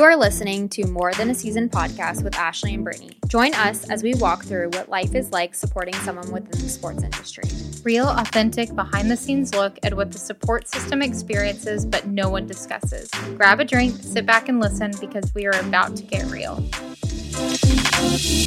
You are listening to More Than a Season podcast with Ashley and Brittany. Join us as we walk through what life is like supporting someone within the sports industry. Real, authentic, behind the scenes look at what the support system experiences but no one discusses. Grab a drink, sit back and listen because we are about to get real.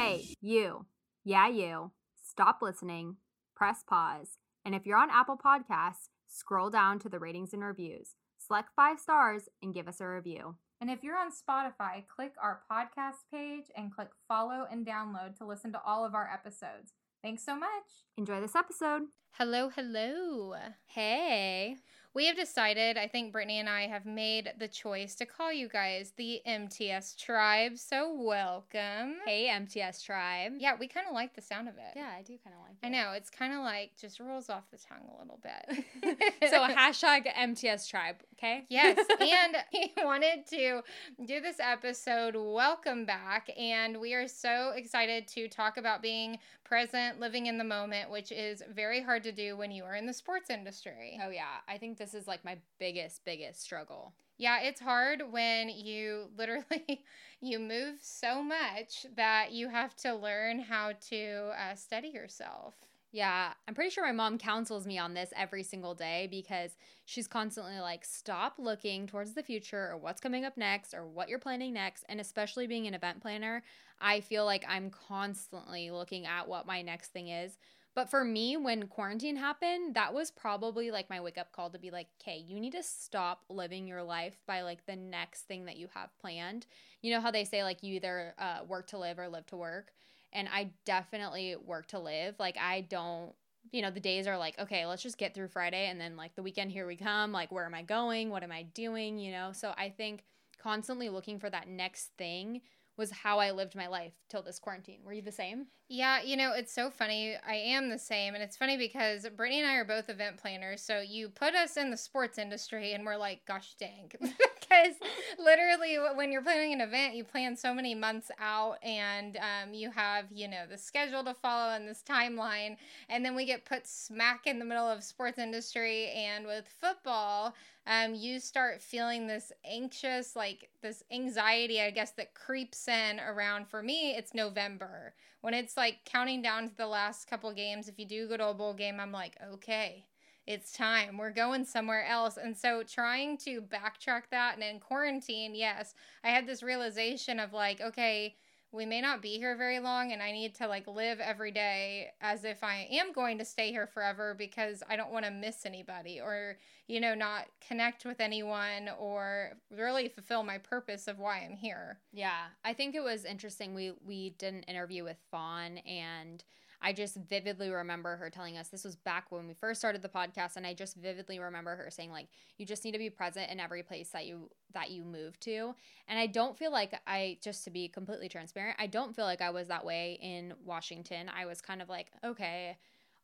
Hey, you. Yeah, you. Stop listening, press pause, and if you're on Apple Podcasts, scroll down to the ratings and reviews. Select five stars and give us a review. And if you're on Spotify, click our podcast page and click follow and download to listen to all of our episodes. Thanks so much. Enjoy this episode. Hello, hello. Hey. We have decided, I think Brittany and I have made the choice to call you guys the MTS Tribe. So welcome. Hey, MTS Tribe. Yeah, we kind of like the sound of it. Yeah, I do kind of like it. I know. It's kind of like just rolls off the tongue a little bit. so hashtag MTS Tribe, okay? Yes. and he wanted to do this episode. Welcome back. And we are so excited to talk about being present, living in the moment, which is very hard to do when you are in the sports industry. Oh, yeah. I think this is like my biggest, biggest struggle. Yeah, it's hard when you literally you move so much that you have to learn how to uh, steady yourself. Yeah, I'm pretty sure my mom counsels me on this every single day because she's constantly like, stop looking towards the future or what's coming up next or what you're planning next. And especially being an event planner, I feel like I'm constantly looking at what my next thing is. But for me, when quarantine happened, that was probably like my wake up call to be like, okay, you need to stop living your life by like the next thing that you have planned. You know how they say like you either uh, work to live or live to work? And I definitely work to live. Like, I don't, you know, the days are like, okay, let's just get through Friday. And then like the weekend, here we come. Like, where am I going? What am I doing? You know? So I think constantly looking for that next thing was how I lived my life till this quarantine. Were you the same? Yeah, you know, it's so funny. I am the same. And it's funny because Brittany and I are both event planners. So you put us in the sports industry and we're like, gosh dang. because literally, when you're planning an event, you plan so many months out and um, you have, you know, the schedule to follow and this timeline. And then we get put smack in the middle of sports industry. And with football, um, you start feeling this anxious, like this anxiety, I guess, that creeps in around. For me, it's November when it's like counting down to the last couple games. If you do go to a bowl game, I'm like, okay, it's time. We're going somewhere else. And so trying to backtrack that and in quarantine, yes, I had this realization of like, okay, we may not be here very long and I need to like live every day as if I am going to stay here forever because I don't want to miss anybody or you know not connect with anyone or really fulfill my purpose of why I'm here. Yeah, I think it was interesting we we did an interview with Fawn and I just vividly remember her telling us this was back when we first started the podcast and I just vividly remember her saying like you just need to be present in every place that you that you move to. And I don't feel like I just to be completely transparent, I don't feel like I was that way in Washington. I was kind of like, okay,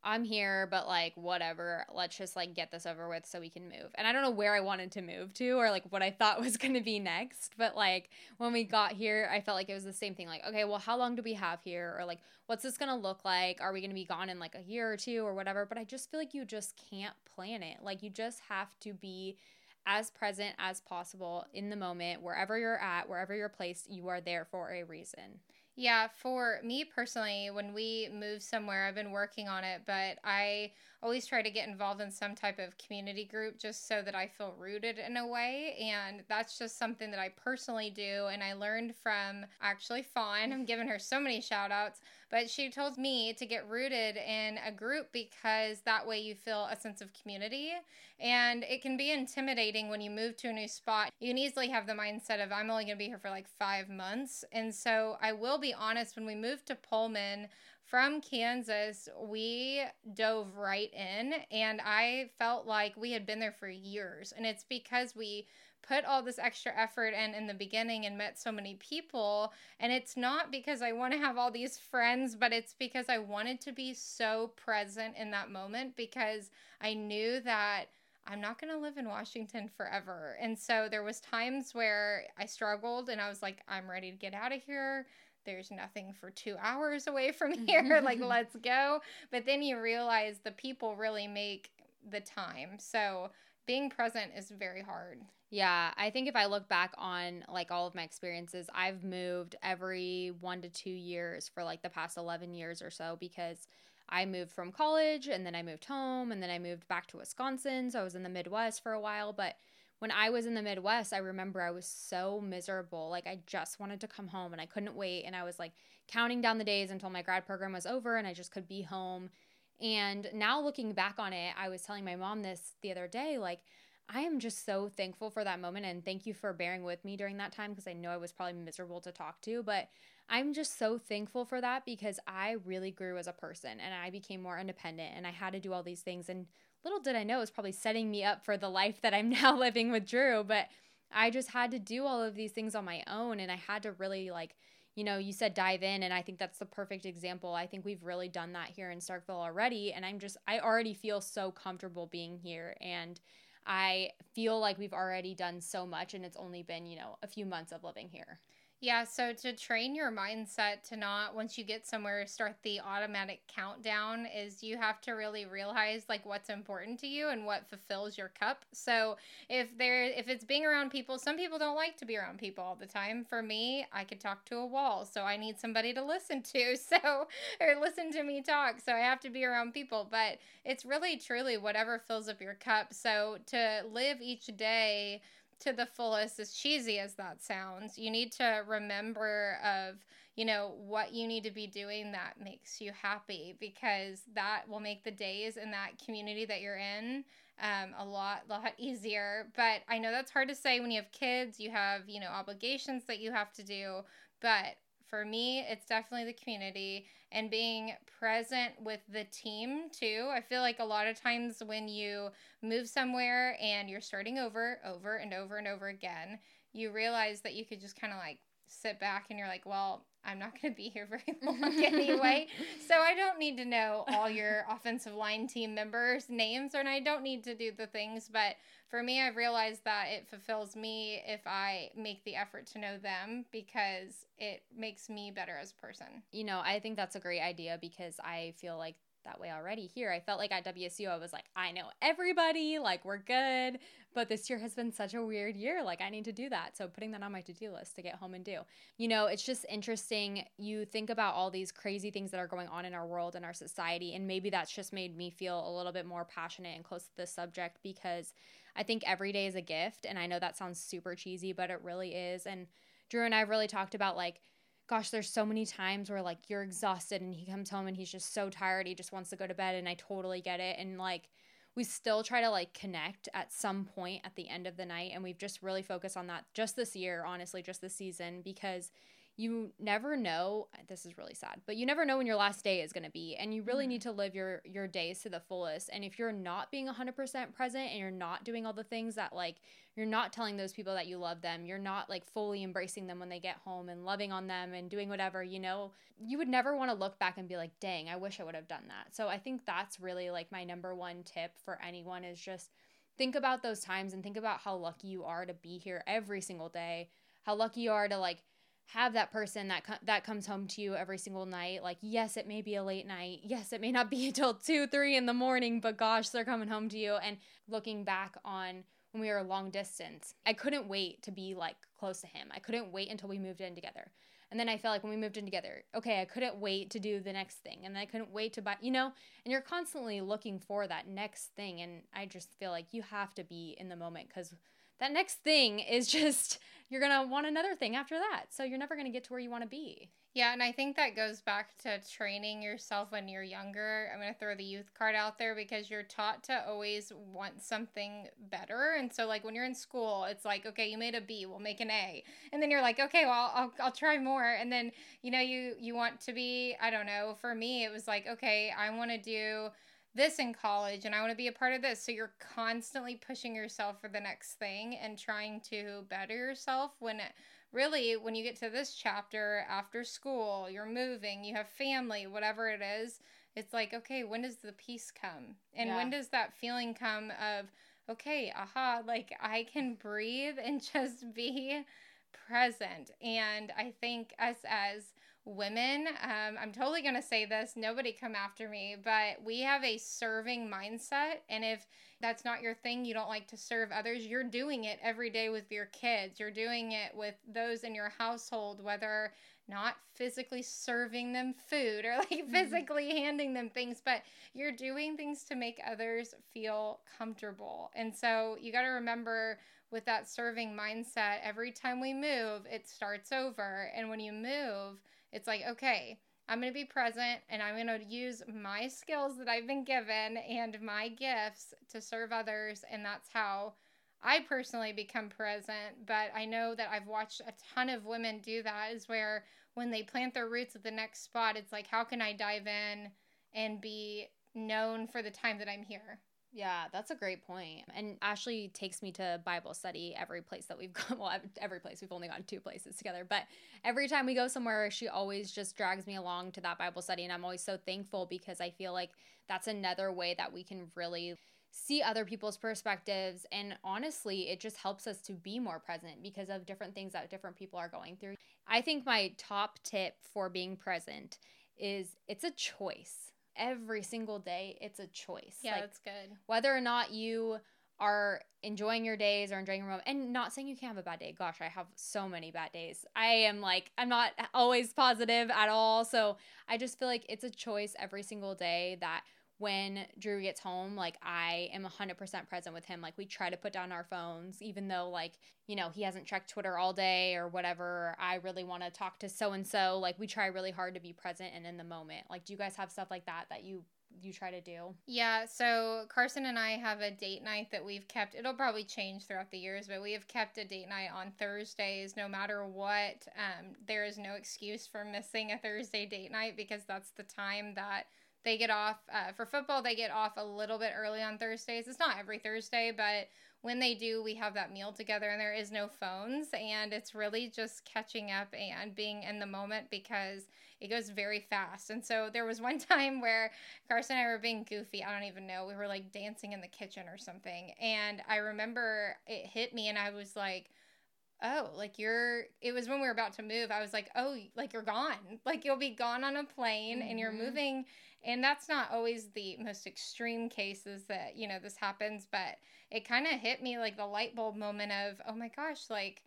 I'm here, but like whatever. Let's just like get this over with so we can move. And I don't know where I wanted to move to or like what I thought was going to be next, but like when we got here, I felt like it was the same thing. Like, okay, well, how long do we have here or like what's this going to look like? Are we going to be gone in like a year or two or whatever? But I just feel like you just can't plan it. Like you just have to be as present as possible in the moment, wherever you're at, wherever you're placed, you are there for a reason. Yeah, for me personally, when we move somewhere, I've been working on it, but I always try to get involved in some type of community group just so that I feel rooted in a way. And that's just something that I personally do. And I learned from actually Fawn. I'm giving her so many shout outs, but she told me to get rooted in a group because that way you feel a sense of community. And it can be intimidating when you move to a new spot. You can easily have the mindset of, I'm only going to be here for like five months. And so I will be honest, when we moved to Pullman, from Kansas, we dove right in, and I felt like we had been there for years. And it's because we put all this extra effort in in the beginning and met so many people. And it's not because I want to have all these friends, but it's because I wanted to be so present in that moment because I knew that. I'm not going to live in Washington forever. And so there was times where I struggled and I was like I'm ready to get out of here there's nothing for two hours away from here. like, let's go. But then you realize the people really make the time. So being present is very hard. Yeah, I think if I look back on like all of my experiences, I've moved every 1 to 2 years for like the past 11 years or so because I moved from college and then I moved home and then I moved back to Wisconsin, so I was in the Midwest for a while, but when I was in the Midwest, I remember I was so miserable. Like I just wanted to come home and I couldn't wait and I was like counting down the days until my grad program was over and I just could be home. And now looking back on it, I was telling my mom this the other day like I am just so thankful for that moment and thank you for bearing with me during that time because I know I was probably miserable to talk to, but I'm just so thankful for that because I really grew as a person and I became more independent and I had to do all these things and little did I know it was probably setting me up for the life that I'm now living with Drew, but I just had to do all of these things on my own and I had to really like you know, you said dive in, and I think that's the perfect example. I think we've really done that here in Starkville already. And I'm just, I already feel so comfortable being here. And I feel like we've already done so much and it's only been, you know, a few months of living here. Yeah, so to train your mindset to not once you get somewhere start the automatic countdown is you have to really realize like what's important to you and what fulfills your cup. So if there if it's being around people, some people don't like to be around people all the time. For me, I could talk to a wall, so I need somebody to listen to. So or listen to me talk. So I have to be around people, but it's really truly whatever fills up your cup. So to live each day to the fullest, as cheesy as that sounds, you need to remember of, you know, what you need to be doing that makes you happy because that will make the days in that community that you're in um, a lot, lot easier. But I know that's hard to say when you have kids, you have, you know, obligations that you have to do. But for me, it's definitely the community and being present with the team too. I feel like a lot of times when you move somewhere and you're starting over, over and over and over again, you realize that you could just kind of like sit back and you're like, well, I'm not going to be here very long anyway. so I don't need to know all your offensive line team members' names and I don't need to do the things. But for me, I've realized that it fulfills me if I make the effort to know them because it makes me better as a person. You know, I think that's a great idea because I feel like that way already here. I felt like at WSU, I was like, I know everybody, like, we're good. But this year has been such a weird year. Like, I need to do that. So, putting that on my to do list to get home and do. You know, it's just interesting. You think about all these crazy things that are going on in our world and our society. And maybe that's just made me feel a little bit more passionate and close to this subject because I think every day is a gift. And I know that sounds super cheesy, but it really is. And Drew and I have really talked about like, gosh, there's so many times where like you're exhausted and he comes home and he's just so tired. He just wants to go to bed. And I totally get it. And like, we still try to like connect at some point at the end of the night. And we've just really focused on that just this year, honestly, just this season, because you never know this is really sad but you never know when your last day is going to be and you really mm-hmm. need to live your your days to the fullest and if you're not being 100% present and you're not doing all the things that like you're not telling those people that you love them you're not like fully embracing them when they get home and loving on them and doing whatever you know you would never want to look back and be like dang i wish i would have done that so i think that's really like my number one tip for anyone is just think about those times and think about how lucky you are to be here every single day how lucky you are to like have that person that co- that comes home to you every single night like yes it may be a late night. Yes it may not be until 2 3 in the morning but gosh they're coming home to you. And looking back on when we were long distance i couldn't wait to be like close to him. I couldn't wait until we moved in together. And then i felt like when we moved in together okay i couldn't wait to do the next thing. And i couldn't wait to buy you know and you're constantly looking for that next thing. And i just feel like you have to be in the moment because that next thing is just you're going to want another thing after that. So you're never going to get to where you want to be. Yeah, and I think that goes back to training yourself when you're younger. I'm going to throw the youth card out there because you're taught to always want something better. And so, like, when you're in school, it's like, okay, you made a B, we'll make an A. And then you're like, okay, well, I'll, I'll try more. And then, you know, you, you want to be, I don't know, for me, it was like, okay, I want to do this in college and I want to be a part of this. So you're constantly pushing yourself for the next thing and trying to better yourself when it, really when you get to this chapter after school, you're moving, you have family, whatever it is, it's like, okay, when does the peace come? And yeah. when does that feeling come of okay, aha, like I can breathe and just be present. And I think us as women, um, I'm totally going to say this, nobody come after me, but we have a serving mindset. And if that's not your thing, you don't like to serve others, you're doing it every day with your kids. You're doing it with those in your household, whether not physically serving them food or like mm-hmm. physically handing them things, but you're doing things to make others feel comfortable. And so you got to remember with that serving mindset, every time we move, it starts over. And when you move, it's like, okay, I'm going to be present and I'm going to use my skills that I've been given and my gifts to serve others. And that's how I personally become present. But I know that I've watched a ton of women do that, is where when they plant their roots at the next spot, it's like, how can I dive in and be known for the time that I'm here? Yeah, that's a great point. And Ashley takes me to Bible study every place that we've gone. Well, every place. We've only gone two places together. But every time we go somewhere, she always just drags me along to that Bible study. And I'm always so thankful because I feel like that's another way that we can really see other people's perspectives. And honestly, it just helps us to be more present because of different things that different people are going through. I think my top tip for being present is it's a choice every single day it's a choice. Yeah, like, that's good. Whether or not you are enjoying your days or enjoying your moment and not saying you can't have a bad day. Gosh, I have so many bad days. I am like I'm not always positive at all. So I just feel like it's a choice every single day that when Drew gets home, like I am 100% present with him. Like we try to put down our phones, even though, like, you know, he hasn't checked Twitter all day or whatever. I really want to talk to so and so. Like we try really hard to be present and in the moment. Like, do you guys have stuff like that that you you try to do? Yeah, so Carson and I have a date night that we've kept. It'll probably change throughout the years, but we have kept a date night on Thursdays no matter what. Um, there is no excuse for missing a Thursday date night because that's the time that they get off uh, for football. They get off a little bit early on Thursdays. It's not every Thursday, but when they do, we have that meal together, and there is no phones, and it's really just catching up and being in the moment because it goes very fast. And so there was one time where Carson and I were being goofy. I don't even know. We were like dancing in the kitchen or something, and I remember it hit me, and I was like oh, like you're, it was when we were about to move. I was like, oh, like you're gone. Like you'll be gone on a plane mm-hmm. and you're mm-hmm. moving and that's not always the most extreme cases that, you know, this happens, but it kind of hit me like the light bulb moment of, oh my gosh, like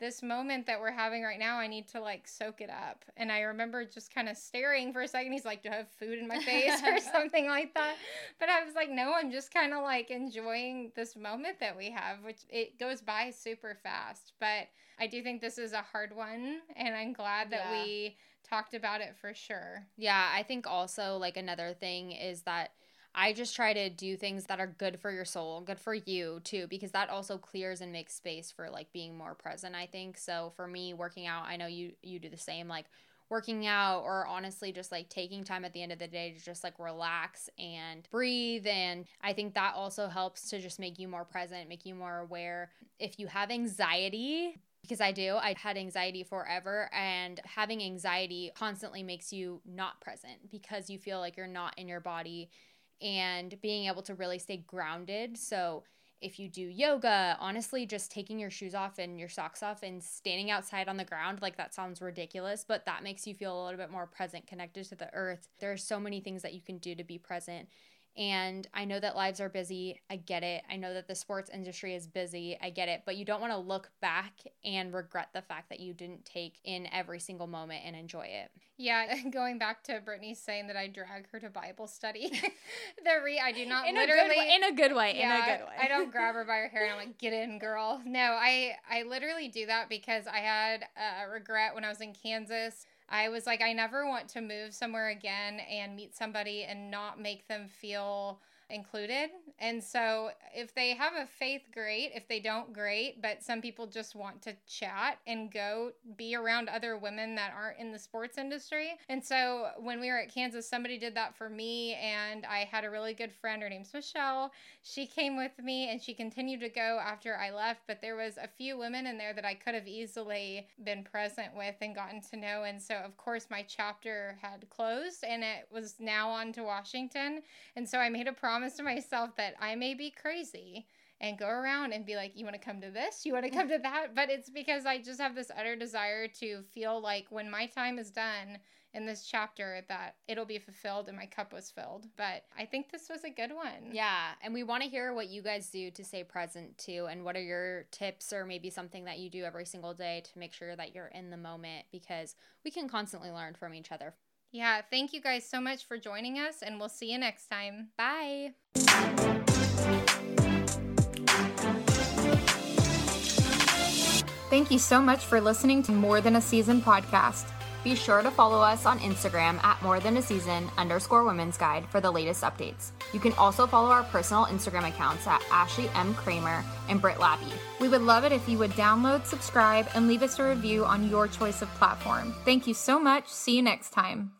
this moment that we're having right now, I need to like soak it up. And I remember just kind of staring for a second. He's like, Do I have food in my face or something like that? But I was like, No, I'm just kind of like enjoying this moment that we have, which it goes by super fast. But I do think this is a hard one. And I'm glad that yeah. we talked about it for sure. Yeah, I think also like another thing is that I just try to do things that are good for your soul, good for you too, because that also clears and makes space for like being more present, I think. So for me, working out, I know you you do the same like working out or honestly just like taking time at the end of the day to just like relax and breathe and I think that also helps to just make you more present, make you more aware. If you have anxiety, because I do. I had anxiety forever, and having anxiety constantly makes you not present because you feel like you're not in your body and being able to really stay grounded. So, if you do yoga, honestly, just taking your shoes off and your socks off and standing outside on the ground, like that sounds ridiculous, but that makes you feel a little bit more present, connected to the earth. There are so many things that you can do to be present. And I know that lives are busy. I get it. I know that the sports industry is busy. I get it. But you don't want to look back and regret the fact that you didn't take in every single moment and enjoy it. Yeah, going back to Brittany saying that I drag her to Bible study. the re I do not in literally a in a good way. Yeah, in a good way. I don't grab her by her hair and I'm like, get in, girl. No, I I literally do that because I had a regret when I was in Kansas I was like, I never want to move somewhere again and meet somebody and not make them feel included. And so if they have a faith, great. If they don't, great. But some people just want to chat and go be around other women that aren't in the sports industry. And so when we were at Kansas, somebody did that for me. And I had a really good friend. Her name's Michelle. She came with me and she continued to go after I left. But there was a few women in there that I could have easily been present with and gotten to know. And so, of course, my chapter had closed and it was now on to Washington. And so I made a promise promise to myself that I may be crazy and go around and be like, you want to come to this? You want to come to that? But it's because I just have this utter desire to feel like when my time is done in this chapter that it'll be fulfilled and my cup was filled. But I think this was a good one. Yeah. And we want to hear what you guys do to stay present too. And what are your tips or maybe something that you do every single day to make sure that you're in the moment because we can constantly learn from each other. Yeah. Thank you guys so much for joining us, and we'll see you next time. Bye. Thank you so much for listening to More Than a Season podcast. Be sure to follow us on Instagram at more than a season underscore women's guide for the latest updates. You can also follow our personal Instagram accounts at Ashley M. Kramer and Britt Labby. We would love it if you would download, subscribe, and leave us a review on your choice of platform. Thank you so much. See you next time.